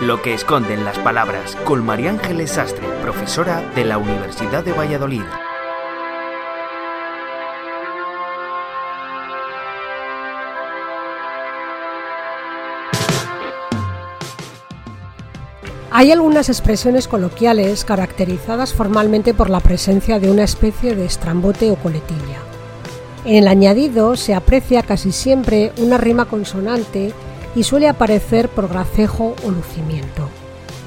Lo que esconden las palabras con María Ángeles Sastre, profesora de la Universidad de Valladolid. Hay algunas expresiones coloquiales caracterizadas formalmente por la presencia de una especie de estrambote o coletilla. En el añadido se aprecia casi siempre una rima consonante y suele aparecer por gracejo o lucimiento.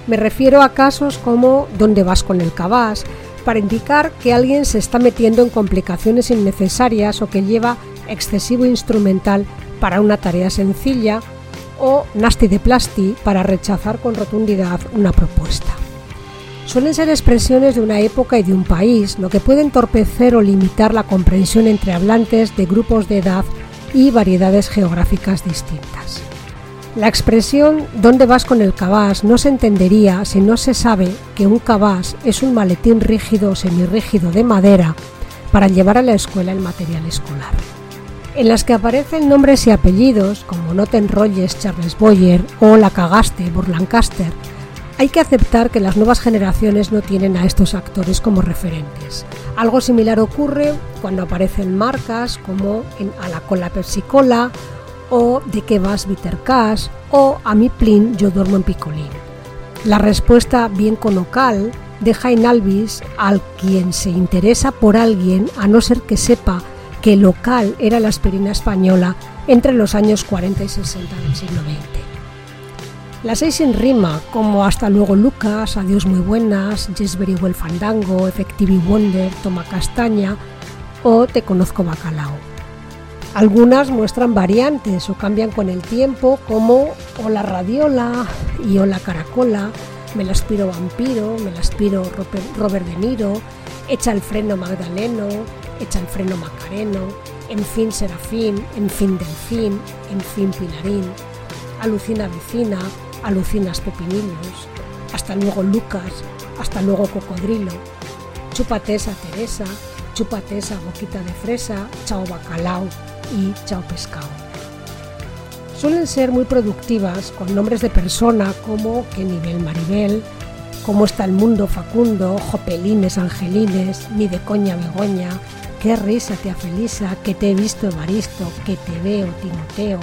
Me refiero a casos como ¿dónde vas con el cabás? para indicar que alguien se está metiendo en complicaciones innecesarias o que lleva excesivo instrumental para una tarea sencilla o nasty de plasti para rechazar con rotundidad una propuesta. Suelen ser expresiones de una época y de un país, lo que puede entorpecer o limitar la comprensión entre hablantes de grupos de edad y variedades geográficas distintas. La expresión ¿dónde vas con el cabás? no se entendería si no se sabe que un cabás es un maletín rígido o semirrígido de madera para llevar a la escuela el material escolar. En las que aparecen nombres y apellidos como No te Charles Boyer o La cagaste por Lancaster, hay que aceptar que las nuevas generaciones no tienen a estos actores como referentes. Algo similar ocurre cuando aparecen marcas como en A la cola Pepsi Cola o de qué vas Bitter Cash o a mi plin yo duermo en picolín. La respuesta bien conocal deja en Alvis al quien se interesa por alguien a no ser que sepa que local era la aspirina española entre los años 40 y 60 del siglo XX. Las seis sin rima, como Hasta luego Lucas, Adiós muy buenas, Yes Very Well Fandango, Effective Wonder, Toma Castaña o Te conozco Bacalao. Algunas muestran variantes o cambian con el tiempo, como Hola Radiola y Hola Caracola, Me la aspiro Vampiro, Me la aspiro Robert De Niro, Echa el freno Magdaleno, Echa el freno Macareno, En fin Serafín, En fin Delfín, En fin Pilarín, Alucina Vecina, Alucinas Pepinillos, Hasta luego Lucas, Hasta luego Cocodrilo, Chúpate esa Teresa, Chúpate esa boquita de fresa, Chao Bacalao, y Chao Pescado. Suelen ser muy productivas con nombres de persona como Qué nivel Maribel, Cómo está el mundo Facundo, Jopelines Angelines, Ni de coña Begoña, Qué risa te Felisa, que te he visto Evaristo, que te veo Timoteo,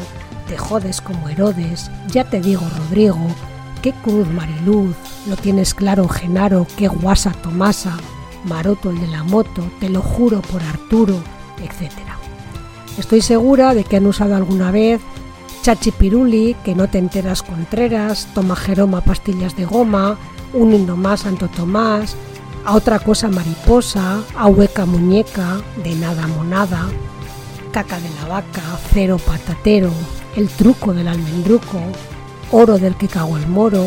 te jodes como Herodes, ya te digo Rodrigo, qué cruz Mariluz, lo tienes claro Genaro, qué guasa Tomasa, Maroto el de la moto, te lo juro por Arturo, etcétera. Estoy segura de que han usado alguna vez Chachipiruli, que no te enteras contreras, Toma Jeroma pastillas de goma, un himno más Santo Tomás, a otra cosa mariposa, a hueca muñeca, de nada monada, caca de la vaca, cero patatero, el truco del almendruco, oro del que cagó el moro,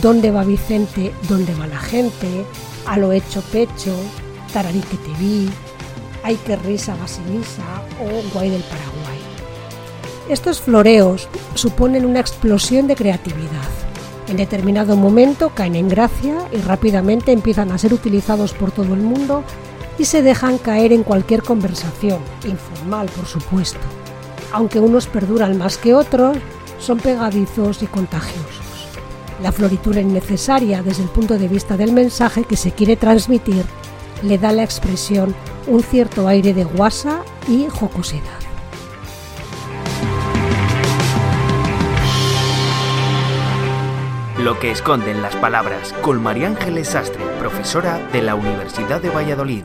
dónde va Vicente, dónde va la gente, a lo hecho pecho, tararí que te vi, hay que risa Basilisa o Guay del Paraguay. Estos floreos suponen una explosión de creatividad. En determinado momento caen en gracia y rápidamente empiezan a ser utilizados por todo el mundo y se dejan caer en cualquier conversación, informal por supuesto. Aunque unos perduran más que otros, son pegadizos y contagiosos. La floritura innecesaria desde el punto de vista del mensaje que se quiere transmitir le da la expresión un cierto aire de guasa y jocosidad. Lo que esconden las palabras con María Ángeles Sastre, profesora de la Universidad de Valladolid.